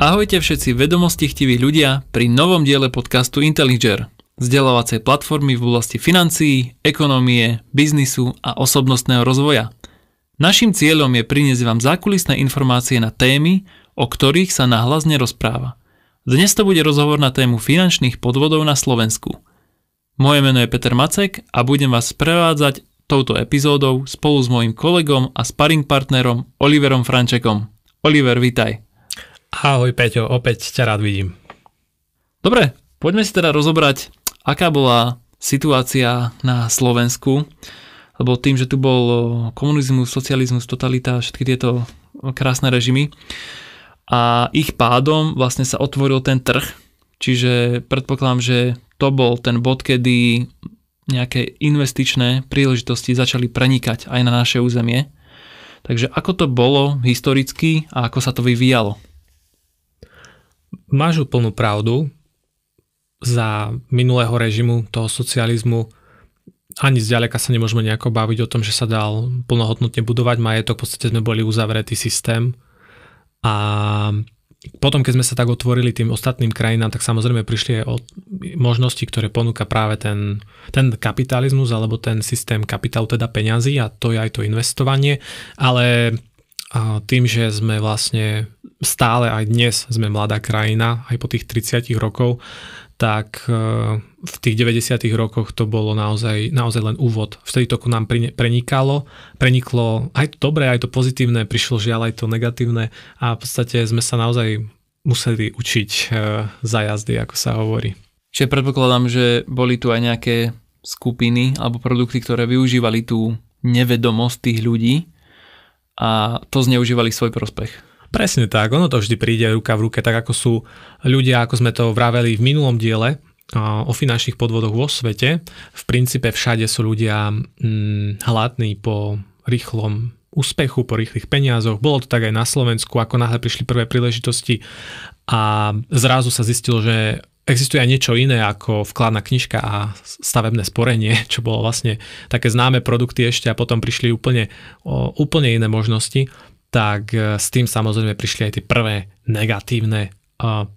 Ahojte všetci vedomosti chtiví ľudia pri novom diele podcastu Intelliger, vzdelávacej platformy v oblasti financií, ekonomie, biznisu a osobnostného rozvoja. Naším cieľom je priniesť vám zákulisné informácie na témy, o ktorých sa nahlas nerozpráva. Dnes to bude rozhovor na tému finančných podvodov na Slovensku. Moje meno je Peter Macek a budem vás prevádzať touto epizódou spolu s mojim kolegom a sparring partnerom Oliverom Frančekom. Oliver, vitaj. Ahoj Peťo, opäť ťa rád vidím. Dobre, poďme si teda rozobrať, aká bola situácia na Slovensku, lebo tým, že tu bol komunizmus, socializmus, totalita, všetky tieto krásne režimy a ich pádom vlastne sa otvoril ten trh, čiže predpokladám, že to bol ten bod, kedy nejaké investičné príležitosti začali prenikať aj na naše územie. Takže ako to bolo historicky a ako sa to vyvíjalo? Máš úplnú pravdu. Za minulého režimu, toho socializmu, ani zďaleka sa nemôžeme nejako baviť o tom, že sa dal plnohodnotne budovať majetok. V podstate sme boli uzavretý systém. A potom, keď sme sa tak otvorili tým ostatným krajinám, tak samozrejme prišli aj o možnosti, ktoré ponúka práve ten, ten kapitalizmus alebo ten systém kapitálu, teda peňazí a to je aj to investovanie. Ale tým, že sme vlastne stále aj dnes sme mladá krajina, aj po tých 30 rokov, tak e, v tých 90 rokoch to bolo naozaj, naozaj len úvod. Vtedy to nám prenikalo, preniklo aj to dobré, aj to pozitívne, prišlo žiaľ aj to negatívne a v podstate sme sa naozaj museli učiť e, za jazdy, ako sa hovorí. Čiže predpokladám, že boli tu aj nejaké skupiny alebo produkty, ktoré využívali tú nevedomosť tých ľudí a to zneužívali svoj prospech. Presne tak, ono to vždy príde ruka v ruke, tak ako sú ľudia, ako sme to vraveli v minulom diele, o finančných podvodoch vo svete. V princípe všade sú ľudia hm, hladní po rýchlom úspechu, po rýchlych peniazoch. Bolo to tak aj na Slovensku, ako náhle prišli prvé príležitosti a zrazu sa zistilo, že existuje aj niečo iné ako vkladná knižka a stavebné sporenie, čo bolo vlastne také známe produkty ešte a potom prišli úplne, úplne iné možnosti, tak e, s tým samozrejme prišli aj tie prvé negatívne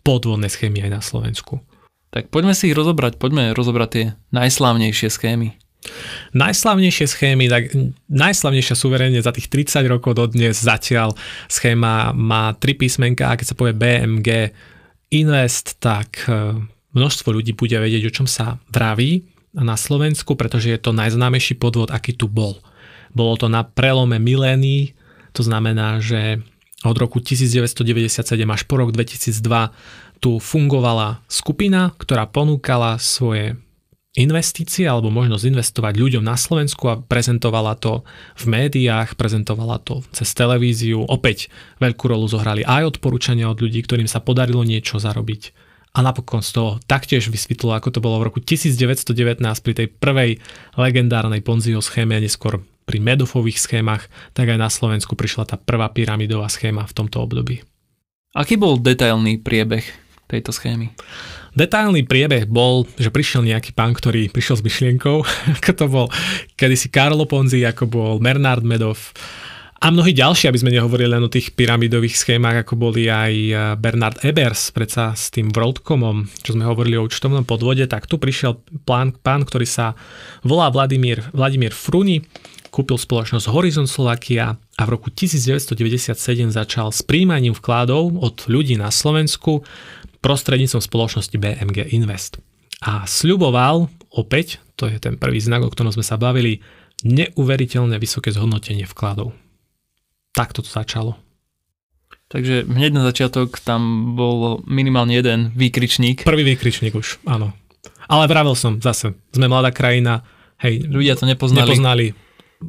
podvodné schémy aj na Slovensku. Tak poďme si ich rozobrať, poďme rozobrať tie najslávnejšie schémy. Najslavnejšie schémy, tak najslavnejšia suverene za tých 30 rokov do dnes zatiaľ schéma má tri písmenka a keď sa povie BMG, Invest, tak e, množstvo ľudí bude vedieť, o čom sa vraví na Slovensku, pretože je to najznámejší podvod, aký tu bol. Bolo to na prelome milénií, to znamená, že od roku 1997 až po rok 2002 tu fungovala skupina, ktorá ponúkala svoje investície alebo možnosť investovať ľuďom na Slovensku a prezentovala to v médiách, prezentovala to cez televíziu. Opäť veľkú rolu zohrali aj odporúčania od ľudí, ktorým sa podarilo niečo zarobiť. A napokon z toho taktiež vysvetlo, ako to bolo v roku 1919 pri tej prvej legendárnej Ponziho schéme a neskôr pri Medofových schémach, tak aj na Slovensku prišla tá prvá pyramidová schéma v tomto období. Aký bol detailný priebeh tejto schémy? Detailný priebeh bol, že prišiel nejaký pán, ktorý prišiel s myšlienkou, ako to bol kedysi Carlo Ponzi, ako bol Bernard Medov a mnohí ďalší, aby sme nehovorili len o tých pyramidových schémach, ako boli aj eh, Bernard Ebers, predsa s tým WorldComom, čo sme hovorili o účtovnom podvode, tak tu prišiel plán, pán, ktorý sa volá Vladimír, Vladimír Fruni, kúpil spoločnosť Horizon Slovakia a v roku 1997 začal s príjmaním vkladov od ľudí na Slovensku prostredníctvom spoločnosti BMG Invest. A sľuboval, opäť, to je ten prvý znak, o ktorom sme sa bavili, neuveriteľne vysoké zhodnotenie vkladov. Takto to začalo. Takže hneď na začiatok tam bol minimálne jeden výkričník. Prvý výkričník už, áno. Ale vravel som zase, sme mladá krajina, hej, ľudia to nepoznali. nepoznali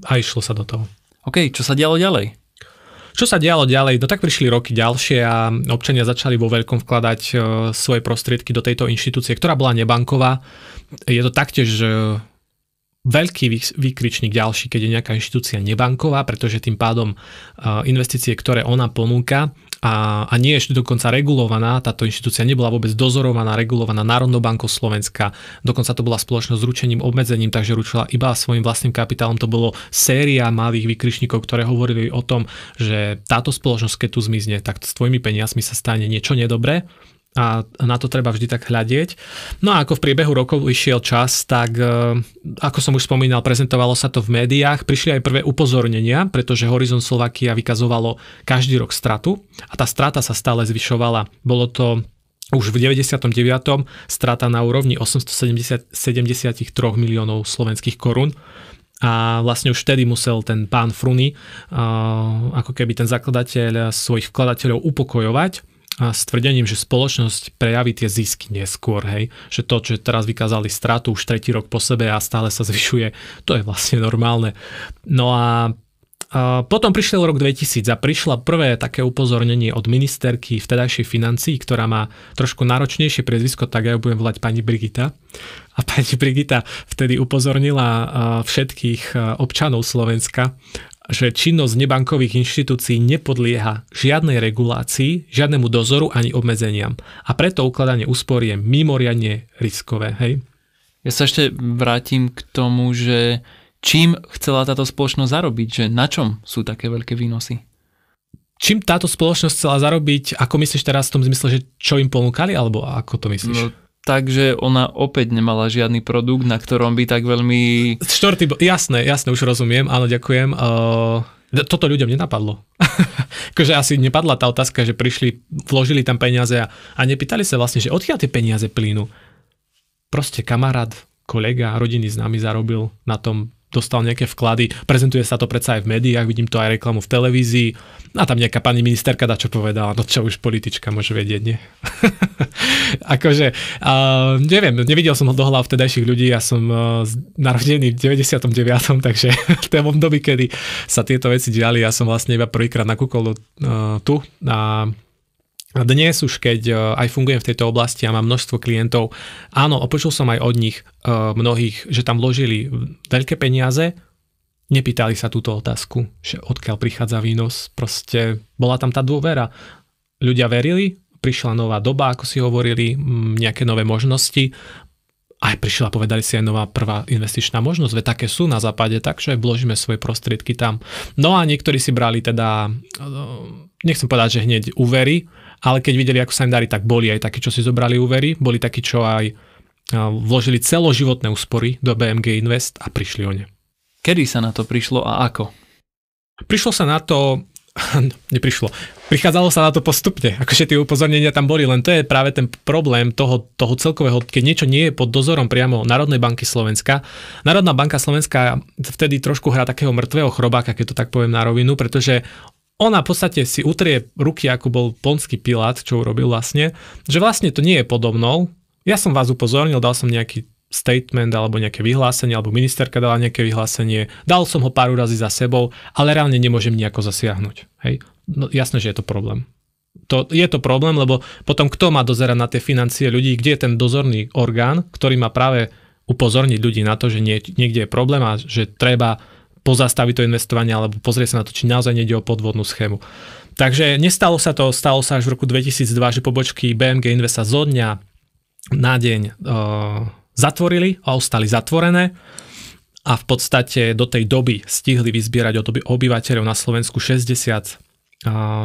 a išlo sa do toho. OK, čo sa dialo ďalej? Čo sa dialo ďalej? No tak prišli roky ďalšie a občania začali vo veľkom vkladať e, svoje prostriedky do tejto inštitúcie, ktorá bola nebanková. Je to taktiež e, veľký výkričník ďalší, keď je nejaká inštitúcia nebanková, pretože tým pádom e, investície, ktoré ona ponúka, a, a nie ešte dokonca regulovaná, táto inštitúcia nebola vôbec dozorovaná, regulovaná Národnou bankou Slovenska, dokonca to bola spoločnosť s ručením, obmedzením, takže ručila iba svojim vlastným kapitálom. To bolo séria malých vykričníkov, ktoré hovorili o tom, že táto spoločnosť, keď tu zmizne, tak s tvojimi peniazmi sa stane niečo nedobré a na to treba vždy tak hľadieť. No a ako v priebehu rokov išiel čas, tak e, ako som už spomínal, prezentovalo sa to v médiách, prišli aj prvé upozornenia, pretože Horizon Slovakia vykazovalo každý rok stratu a tá strata sa stále zvyšovala. Bolo to už v 99. strata na úrovni 873 miliónov slovenských korún a vlastne už vtedy musel ten pán Fruny, ako keby ten zakladateľ svojich vkladateľov upokojovať, s tvrdením, že spoločnosť prejaví tie zisky neskôr, hej, že to, čo teraz vykázali stratu už tretí rok po sebe a stále sa zvyšuje, to je vlastne normálne. No a a potom prišiel rok 2000 a prišla prvé také upozornenie od ministerky vtedajšej financií, ktorá má trošku náročnejšie priezvisko, tak ja ju budem volať pani Brigita. A pani Brigita vtedy upozornila všetkých občanov Slovenska, že činnosť nebankových inštitúcií nepodlieha žiadnej regulácii, žiadnemu dozoru ani obmedzeniam. A preto ukladanie úspor je mimoriadne riskové. Hej? Ja sa ešte vrátim k tomu, že čím chcela táto spoločnosť zarobiť, že na čom sú také veľké výnosy? Čím táto spoločnosť chcela zarobiť, ako myslíš teraz v tom zmysle, že čo im ponúkali, alebo ako to myslíš? No, takže ona opäť nemala žiadny produkt, na ktorom by tak veľmi... Štvrtý, jasné, jasné, už rozumiem, áno, ďakujem. Uh, toto ľuďom nenapadlo. akože asi nepadla tá otázka, že prišli, vložili tam peniaze a, a nepýtali sa vlastne, že odkiaľ tie peniaze plínu. Proste kamarát, kolega, rodiny nami zarobil na tom dostal nejaké vklady, prezentuje sa to predsa aj v médiách, vidím to aj reklamu v televízii a tam nejaká pani ministerka dá čo povedala, no čo už politička môže vedieť, nie? akože, uh, neviem, nevidel som ho do hlav vtedajších ľudí, ja som uh, narodený v 99. takže v tom období, kedy sa tieto veci diali, ja som vlastne iba prvýkrát nakúkol uh, tu a dnes už, keď e, aj fungujem v tejto oblasti a mám množstvo klientov, áno, opočul som aj od nich e, mnohých, že tam vložili veľké peniaze, nepýtali sa túto otázku, že odkiaľ prichádza výnos. Proste bola tam tá dôvera. Ľudia verili, prišla nová doba, ako si hovorili, nejaké nové možnosti aj prišla, povedali si aj nová prvá investičná možnosť, veď také sú na západe, takže vložíme svoje prostriedky tam. No a niektorí si brali teda, e, nechcem povedať, že hneď úvery, ale keď videli, ako sa im darí, tak boli aj takí, čo si zobrali úvery, boli takí, čo aj vložili celoživotné úspory do BMG Invest a prišli o ne. Kedy sa na to prišlo a ako? Prišlo sa na to, neprišlo, prichádzalo sa na to postupne, akože tie upozornenia tam boli, len to je práve ten problém toho, toho celkového, keď niečo nie je pod dozorom priamo Národnej banky Slovenska. Národná banka Slovenska vtedy trošku hrá takého mŕtvého chrobáka, keď to tak poviem na rovinu, pretože ona v podstate si utrie ruky, ako bol ponský pilát, čo urobil vlastne, že vlastne to nie je podobnou. Ja som vás upozornil, dal som nejaký statement alebo nejaké vyhlásenie, alebo ministerka dala nejaké vyhlásenie, dal som ho pár razy za sebou, ale reálne nemôžem nejako zasiahnuť. Hej? No, jasné, že je to problém. To, je to problém, lebo potom kto má dozerať na tie financie ľudí, kde je ten dozorný orgán, ktorý má práve upozorniť ľudí na to, že nie, niekde je problém a že treba pozastaviť to investovanie alebo pozrieť sa na to, či naozaj nejde o podvodnú schému. Takže nestalo sa to, stalo sa až v roku 2002, že pobočky BMG Invest sa zo dňa na deň e, zatvorili a ostali zatvorené a v podstate do tej doby stihli vyzbierať od obyvateľov na Slovensku 60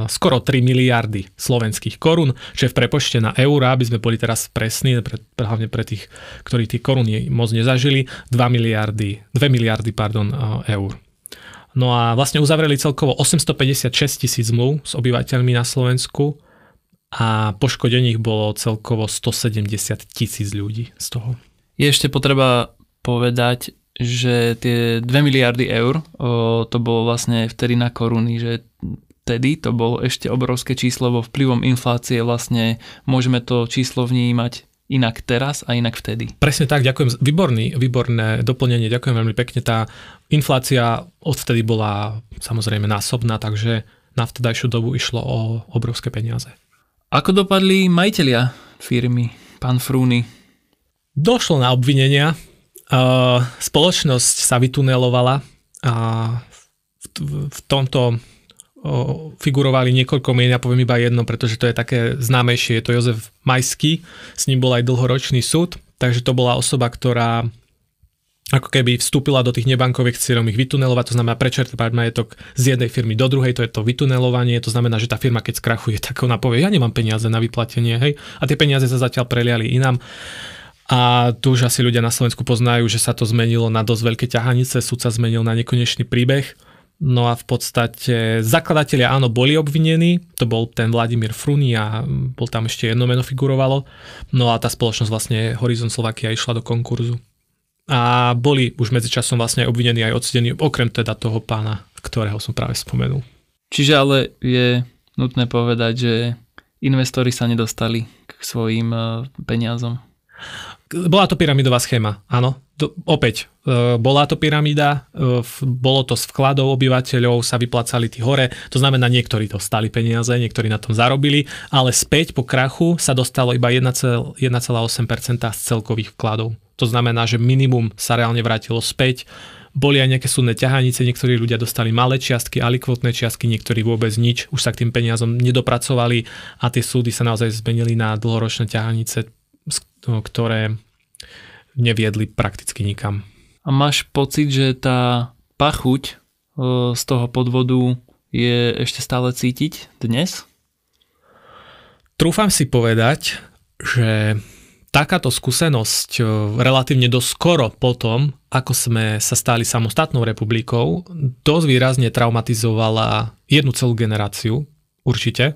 skoro 3 miliardy slovenských korún, čo je v prepočte na eurá, aby sme boli teraz presní, pre, hlavne pre tých, ktorí tie koruny moc nezažili, 2 miliardy, 2 miliardy pardon, eur. No a vlastne uzavreli celkovo 856 tisíc zmluv s obyvateľmi na Slovensku a poškodených bolo celkovo 170 tisíc ľudí z toho. Je ešte potreba povedať, že tie 2 miliardy eur, o, to bolo vlastne vtedy na koruny, že vtedy to bolo ešte obrovské číslo, vo vplyvom inflácie vlastne môžeme to číslo vnímať inak teraz a inak vtedy. Presne tak, ďakujem. Výborný, výborné doplnenie, ďakujem veľmi pekne. Tá inflácia odvtedy bola samozrejme násobná, takže na vtedajšiu dobu išlo o obrovské peniaze. Ako dopadli majiteľia firmy, pán Frúny? Došlo na obvinenia. Spoločnosť sa vytunelovala a v tomto figurovali niekoľko mien, ja poviem iba jedno, pretože to je také známejšie, je to Jozef Majský, s ním bol aj dlhoročný súd, takže to bola osoba, ktorá ako keby vstúpila do tých nebankových cieľov ich vytunelovať, to znamená prečerpať majetok z jednej firmy do druhej, to je to vytunelovanie, to znamená, že tá firma keď skrachuje, tak ona povie, ja nemám peniaze na vyplatenie, hej, a tie peniaze sa zatiaľ preliali inám. A tu už asi ľudia na Slovensku poznajú, že sa to zmenilo na dosť veľké ťahanice, súd sa zmenil na nekonečný príbeh. No a v podstate zakladatelia áno boli obvinení, to bol ten Vladimír Fruny a bol tam ešte jedno meno figurovalo. No a tá spoločnosť vlastne Horizon Slovakia išla do konkurzu a boli už medzičasom vlastne obvinení aj odsedení, okrem teda toho pána, ktorého som práve spomenul. Čiže ale je nutné povedať, že investori sa nedostali k svojim e, peniazom. Bola to pyramidová schéma, áno. Do, opäť, e, bola to pyramída, e, bolo to z vkladov obyvateľov, sa vyplácali tí hore, to znamená, niektorí dostali peniaze, niektorí na tom zarobili, ale späť po krachu sa dostalo iba 1,8% z celkových vkladov. To znamená, že minimum sa reálne vrátilo späť. Boli aj nejaké súdne ťahanice, niektorí ľudia dostali malé čiastky, alikvotné čiastky, niektorí vôbec nič, už sa k tým peniazom nedopracovali a tie súdy sa naozaj zmenili na dlhoročné ťahanice, ktoré neviedli prakticky nikam. A máš pocit, že tá pachuť z toho podvodu je ešte stále cítiť dnes? Trúfam si povedať, že takáto skúsenosť e, relatívne dosť skoro potom, ako sme sa stali samostatnou republikou, dosť výrazne traumatizovala jednu celú generáciu, určite.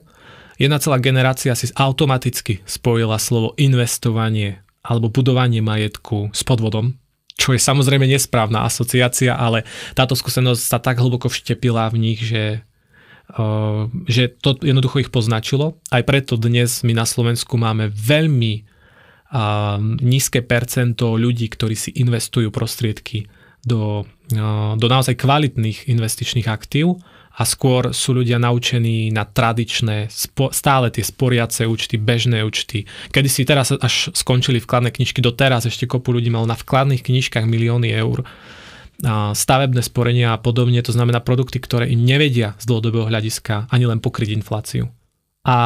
Jedna celá generácia si automaticky spojila slovo investovanie alebo budovanie majetku s podvodom, čo je samozrejme nesprávna asociácia, ale táto skúsenosť sa tak hlboko vštepila v nich, že že to jednoducho ich poznačilo. Aj preto dnes my na Slovensku máme veľmi nízke percento ľudí, ktorí si investujú prostriedky do, do naozaj kvalitných investičných aktív a skôr sú ľudia naučení na tradičné, stále tie sporiace účty, bežné účty. Kedy si teraz až skončili vkladné knižky, doteraz ešte kopu ľudí malo na vkladných knižkách milióny eur stavebné sporenia a podobne, to znamená produkty, ktoré im nevedia z dlhodobého hľadiska ani len pokryť infláciu. A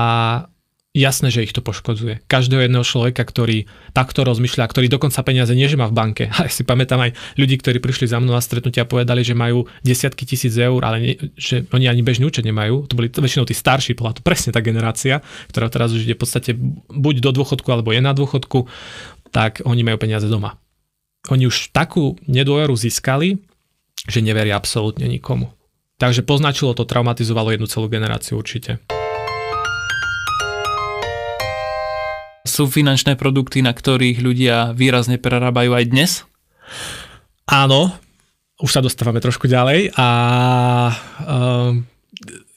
jasné, že ich to poškodzuje. Každého jedného človeka, ktorý takto rozmýšľa, ktorý dokonca peniaze nie, že má v banke. A ja si pamätám aj ľudí, ktorí prišli za mnou na stretnutia a povedali, že majú desiatky tisíc eur, ale nie, že oni ani bežný účet nemajú. To boli väčšinou tí starší, bola to presne tá generácia, ktorá teraz už ide v podstate buď do dôchodku, alebo je na dôchodku, tak oni majú peniaze doma. Oni už takú nedôveru získali, že neveria absolútne nikomu. Takže poznačilo to, traumatizovalo jednu celú generáciu určite. Sú finančné produkty, na ktorých ľudia výrazne prerábajú aj dnes? Áno, už sa dostávame trošku ďalej a uh,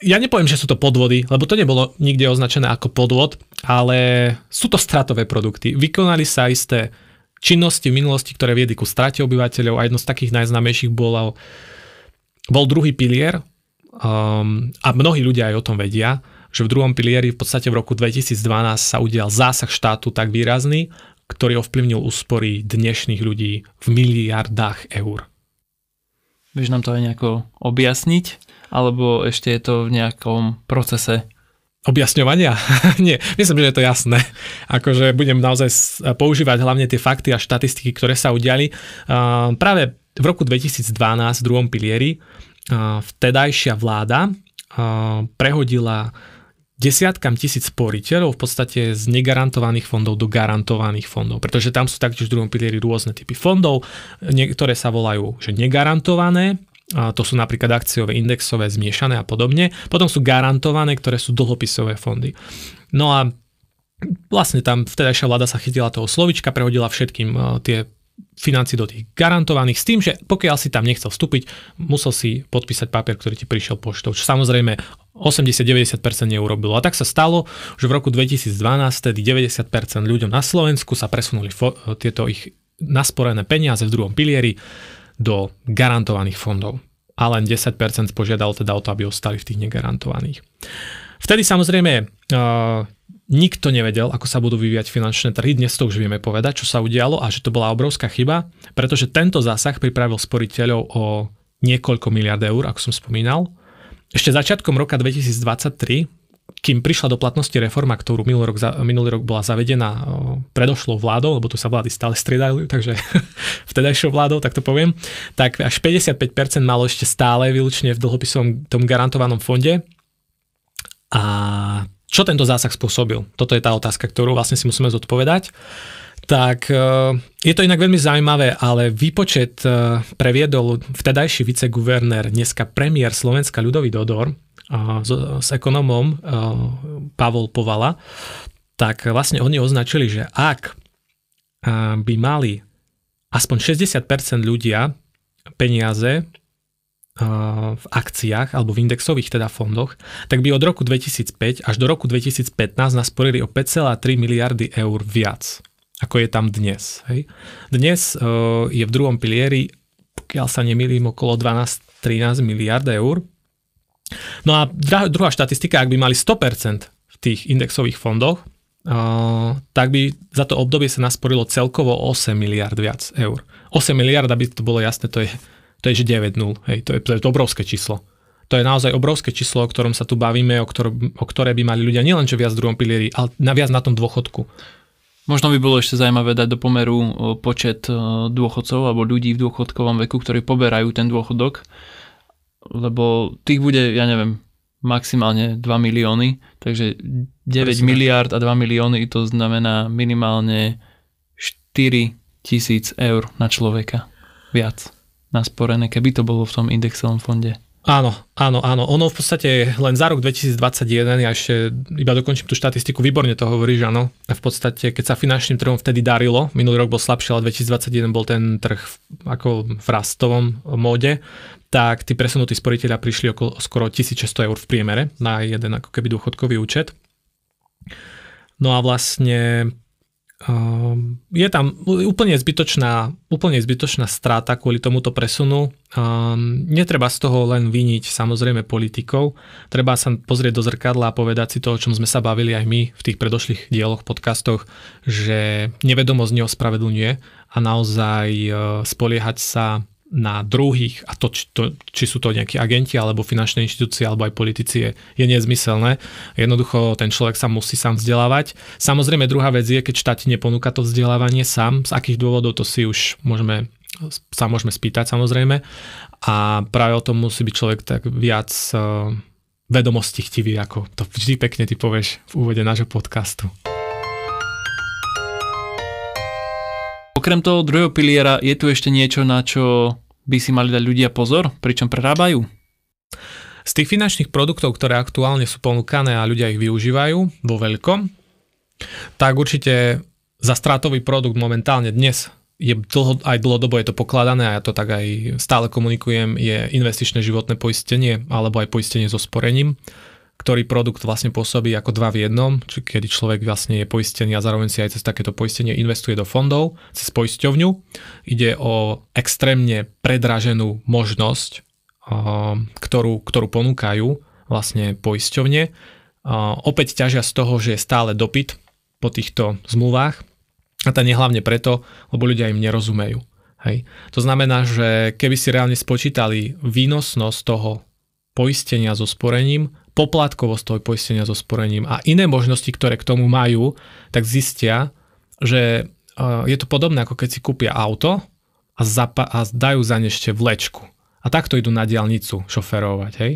ja nepoviem, že sú to podvody, lebo to nebolo nikde označené ako podvod, ale sú to stratové produkty. Vykonali sa isté činnosti v minulosti, ktoré viedli ku strate obyvateľov a jedno z takých najznámejších bol, bol druhý pilier um, a mnohí ľudia aj o tom vedia že v druhom pilieri v podstate v roku 2012 sa udial zásah štátu tak výrazný, ktorý ovplyvnil úspory dnešných ľudí v miliardách eur. Vieš nám to aj nejako objasniť? Alebo ešte je to v nejakom procese objasňovania? Nie, myslím, že je to jasné. Akože budem naozaj používať hlavne tie fakty a štatistiky, ktoré sa udiali. Práve v roku 2012 v druhom pilieri vtedajšia vláda prehodila desiatkam tisíc sporiteľov v podstate z negarantovaných fondov do garantovaných fondov, pretože tam sú taktiež v druhom pilieri rôzne typy fondov, niektoré sa volajú že negarantované, a to sú napríklad akciové, indexové, zmiešané a podobne. Potom sú garantované, ktoré sú dlhopisové fondy. No a vlastne tam vtedajšia vláda sa chytila toho slovička, prehodila všetkým tie financí do tých garantovaných s tým, že pokiaľ si tam nechcel vstúpiť, musel si podpísať papier, ktorý ti prišiel poštou, čo samozrejme 80-90% neurobilo. A tak sa stalo, že v roku 2012 tedy 90% ľuďom na Slovensku sa presunuli fo- tieto ich nasporené peniaze v druhom pilieri do garantovaných fondov. A len 10% požiadal teda o to, aby ostali v tých negarantovaných. Vtedy samozrejme uh, Nikto nevedel, ako sa budú vyvíjať finančné trhy. Dnes to už vieme povedať, čo sa udialo a že to bola obrovská chyba, pretože tento zásah pripravil sporiteľov o niekoľko miliard eur, ako som spomínal. ešte začiatkom roka 2023 kým prišla do platnosti reforma, ktorú minulý rok, minulý rok bola zavedená predošlou vládou, lebo tu sa vlády stále striedajú, takže vtedajšou vládou, tak to poviem, tak až 55% malo ešte stále výlučne v dlhopisovom tom garantovanom fonde. A čo tento zásah spôsobil? Toto je tá otázka, ktorú vlastne si musíme zodpovedať. Tak e, je to inak veľmi zaujímavé, ale výpočet e, previedol vtedajší viceguvernér, dneska premiér Slovenska Ľudový Dodor, s, s ekonomom Pavol Povala, tak vlastne oni označili, že ak by mali aspoň 60% ľudia peniaze v akciách alebo v indexových teda fondoch, tak by od roku 2005 až do roku 2015 nasporili o 5,3 miliardy eur viac, ako je tam dnes. Hej. Dnes je v druhom pilieri, pokiaľ sa nemýlim, okolo 12-13 miliard eur No a druhá štatistika, ak by mali 100% v tých indexových fondoch, Uh, tak by za to obdobie sa nasporilo celkovo 8 miliard viac eur. 8 miliard, aby to bolo jasné, to je, to je že 9 0, hej, to je, to je obrovské číslo. To je naozaj obrovské číslo, o ktorom sa tu bavíme, o, ktor- o ktoré by mali ľudia nielen čo viac v druhom pilieri, ale naviac na tom dôchodku. Možno by bolo ešte zaujímavé dať do pomeru počet dôchodcov alebo ľudí v dôchodkovom veku, ktorí poberajú ten dôchodok lebo tých bude, ja neviem, maximálne 2 milióny, takže 9 Presne. miliard a 2 milióny to znamená minimálne 4 tisíc eur na človeka viac nasporené, keby to bolo v tom indexovom fonde. Áno, áno, áno. Ono v podstate len za rok 2021, ja ešte iba dokončím tú štatistiku, výborne to hovoríš, áno. V podstate, keď sa finančným trhom vtedy darilo, minulý rok bol slabší, ale 2021 bol ten trh ako v rastovom móde, tak tí presunutí sporiteľa prišli okolo skoro 1600 eur v priemere na jeden ako keby dôchodkový účet. No a vlastne je tam úplne zbytočná, úplne zbytočná strata kvôli tomuto presunu. Um, netreba z toho len vyniť samozrejme politikov. Treba sa pozrieť do zrkadla a povedať si to, o čom sme sa bavili aj my v tých predošlých dieloch, podcastoch, že nevedomosť neospravedlňuje a naozaj uh, spoliehať sa na druhých, a to, či, to, či sú to nejakí agenti alebo finančné inštitúcie alebo aj politici, je, je nezmyselné. Jednoducho ten človek sa musí sám vzdelávať. Samozrejme druhá vec je, keď štát neponúka to vzdelávanie sám, z akých dôvodov to si už môžeme sa môžeme spýtať samozrejme a práve o tom musí byť človek tak viac uh, vedomosti chtivý, ako to vždy pekne ty povieš v úvode nášho podcastu. Okrem toho druhého piliera je tu ešte niečo, na čo by si mali dať ľudia pozor, pričom prerábajú? Z tých finančných produktov, ktoré aktuálne sú ponúkané a ľudia ich využívajú vo veľkom, tak určite za strátový produkt momentálne dnes je dlho, aj dlhodobo je to pokladané a ja to tak aj stále komunikujem, je investičné životné poistenie alebo aj poistenie so sporením ktorý produkt vlastne pôsobí ako dva v jednom, či kedy človek vlastne je poistený a zároveň si aj cez takéto poistenie investuje do fondov, cez poisťovňu. Ide o extrémne predraženú možnosť, ktorú, ktorú ponúkajú vlastne poisťovne. Opäť ťažia z toho, že je stále dopyt po týchto zmluvách a to nie hlavne preto, lebo ľudia im nerozumejú. Hej. To znamená, že keby si reálne spočítali výnosnosť toho poistenia so sporením, poplatkovosť toho poistenia so sporením a iné možnosti, ktoré k tomu majú, tak zistia, že je to podobné ako keď si kúpia auto a, zapa- a dajú za ne ešte vlečku. A takto idú na diálnicu šoferovať, hej?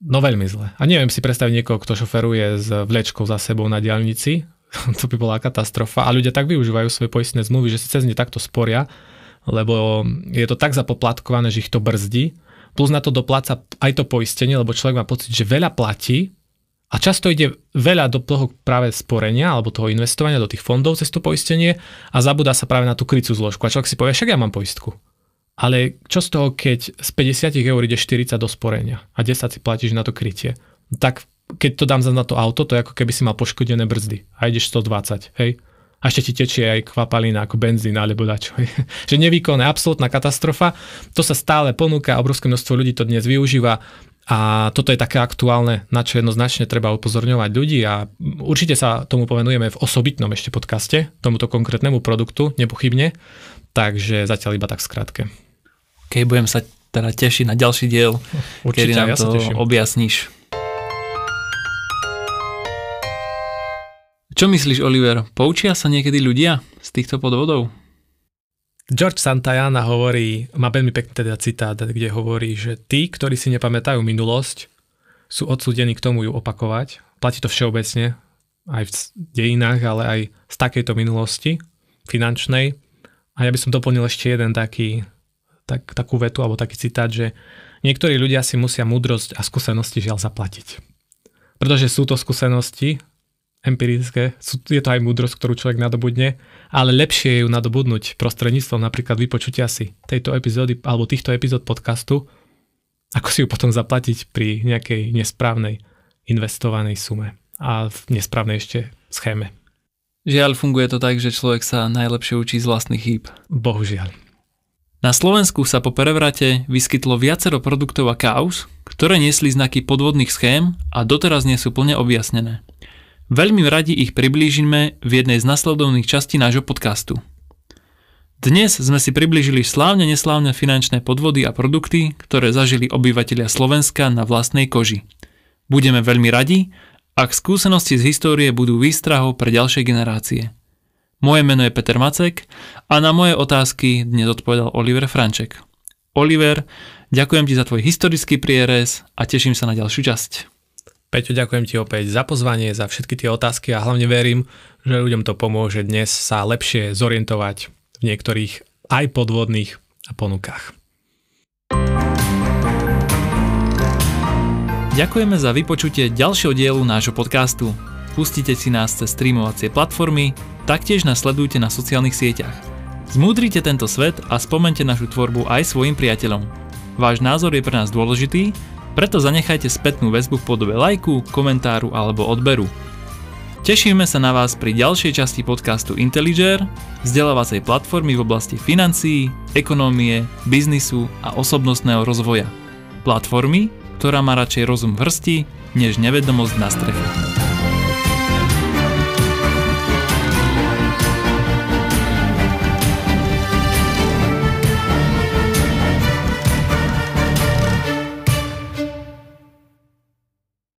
No veľmi zle. A neviem si predstaviť niekoho, kto šoferuje s vlečkou za sebou na diálnici. to by bola katastrofa. A ľudia tak využívajú svoje poistné zmluvy, že si cez ne takto sporia, lebo je to tak zapoplatkované, že ich to brzdí, plus na to dopláca aj to poistenie, lebo človek má pocit, že veľa platí a často ide veľa do toho práve sporenia alebo toho investovania do tých fondov cez to poistenie a zabúda sa práve na tú krycú zložku. A človek si povie, však ja mám poistku. Ale čo z toho, keď z 50 eur ide 40 do sporenia a 10 si platíš na to krytie? Tak keď to dám za na to auto, to je ako keby si mal poškodené brzdy a ideš 120, hej? A ešte ti tečie aj kvapalina ako benzín alebo dačo. že nevýkonné, absolútna katastrofa. To sa stále ponúka, obrovské množstvo ľudí to dnes využíva a toto je také aktuálne, na čo jednoznačne treba upozorňovať ľudí a určite sa tomu povenujeme v osobitnom ešte podcaste, tomuto konkrétnemu produktu, nepochybne. Takže zatiaľ iba tak skrátke. Keď budem sa teda teší na ďalší diel, Určite, kedy nám ja to objasníš. Čo myslíš, Oliver? Poučia sa niekedy ľudia z týchto podvodov? George Santayana hovorí, má veľmi pekný teda citát, kde hovorí, že tí, ktorí si nepamätajú minulosť, sú odsúdení k tomu ju opakovať. Platí to všeobecne, aj v dejinách, ale aj z takejto minulosti finančnej. A ja by som doplnil ešte jeden taký, tak, takú vetu alebo taký citát, že niektorí ľudia si musia múdrosť a skúsenosti žiaľ zaplatiť. Pretože sú to skúsenosti empirické, sú, je to aj múdrosť, ktorú človek nadobudne, ale lepšie je ju nadobudnúť prostredníctvom napríklad vypočutia si tejto epizódy alebo týchto epizód podcastu, ako si ju potom zaplatiť pri nejakej nesprávnej investovanej sume a v nesprávnej ešte schéme. Žiaľ, funguje to tak, že človek sa najlepšie učí z vlastných chýb. Bohužiaľ. Na Slovensku sa po prevrate vyskytlo viacero produktov a kauz, ktoré niesli znaky podvodných schém a doteraz nie sú plne objasnené. Veľmi radi ich priblížime v jednej z nasledovných častí nášho podcastu. Dnes sme si priblížili slávne neslávne finančné podvody a produkty, ktoré zažili obyvatelia Slovenska na vlastnej koži. Budeme veľmi radi, ak skúsenosti z histórie budú výstrahou pre ďalšie generácie. Moje meno je Peter Macek a na moje otázky dnes odpovedal Oliver Franček. Oliver, ďakujem ti za tvoj historický prierez a teším sa na ďalšiu časť. Peťo, ďakujem ti opäť za pozvanie, za všetky tie otázky a hlavne verím, že ľuďom to pomôže dnes sa lepšie zorientovať v niektorých aj podvodných ponukách. Ďakujeme za vypočutie ďalšieho dielu nášho podcastu. Pustite si nás cez streamovacie platformy, taktiež nás sledujte na sociálnych sieťach. Zmúdrite tento svet a spomente našu tvorbu aj svojim priateľom. Váš názor je pre nás dôležitý, preto zanechajte spätnú väzbu v podobe lajku, komentáru alebo odberu. Tešíme sa na vás pri ďalšej časti podcastu Intelliger, vzdelávacej platformy v oblasti financií, ekonómie, biznisu a osobnostného rozvoja. Platformy, ktorá má radšej rozum v hrsti, než nevedomosť na streche.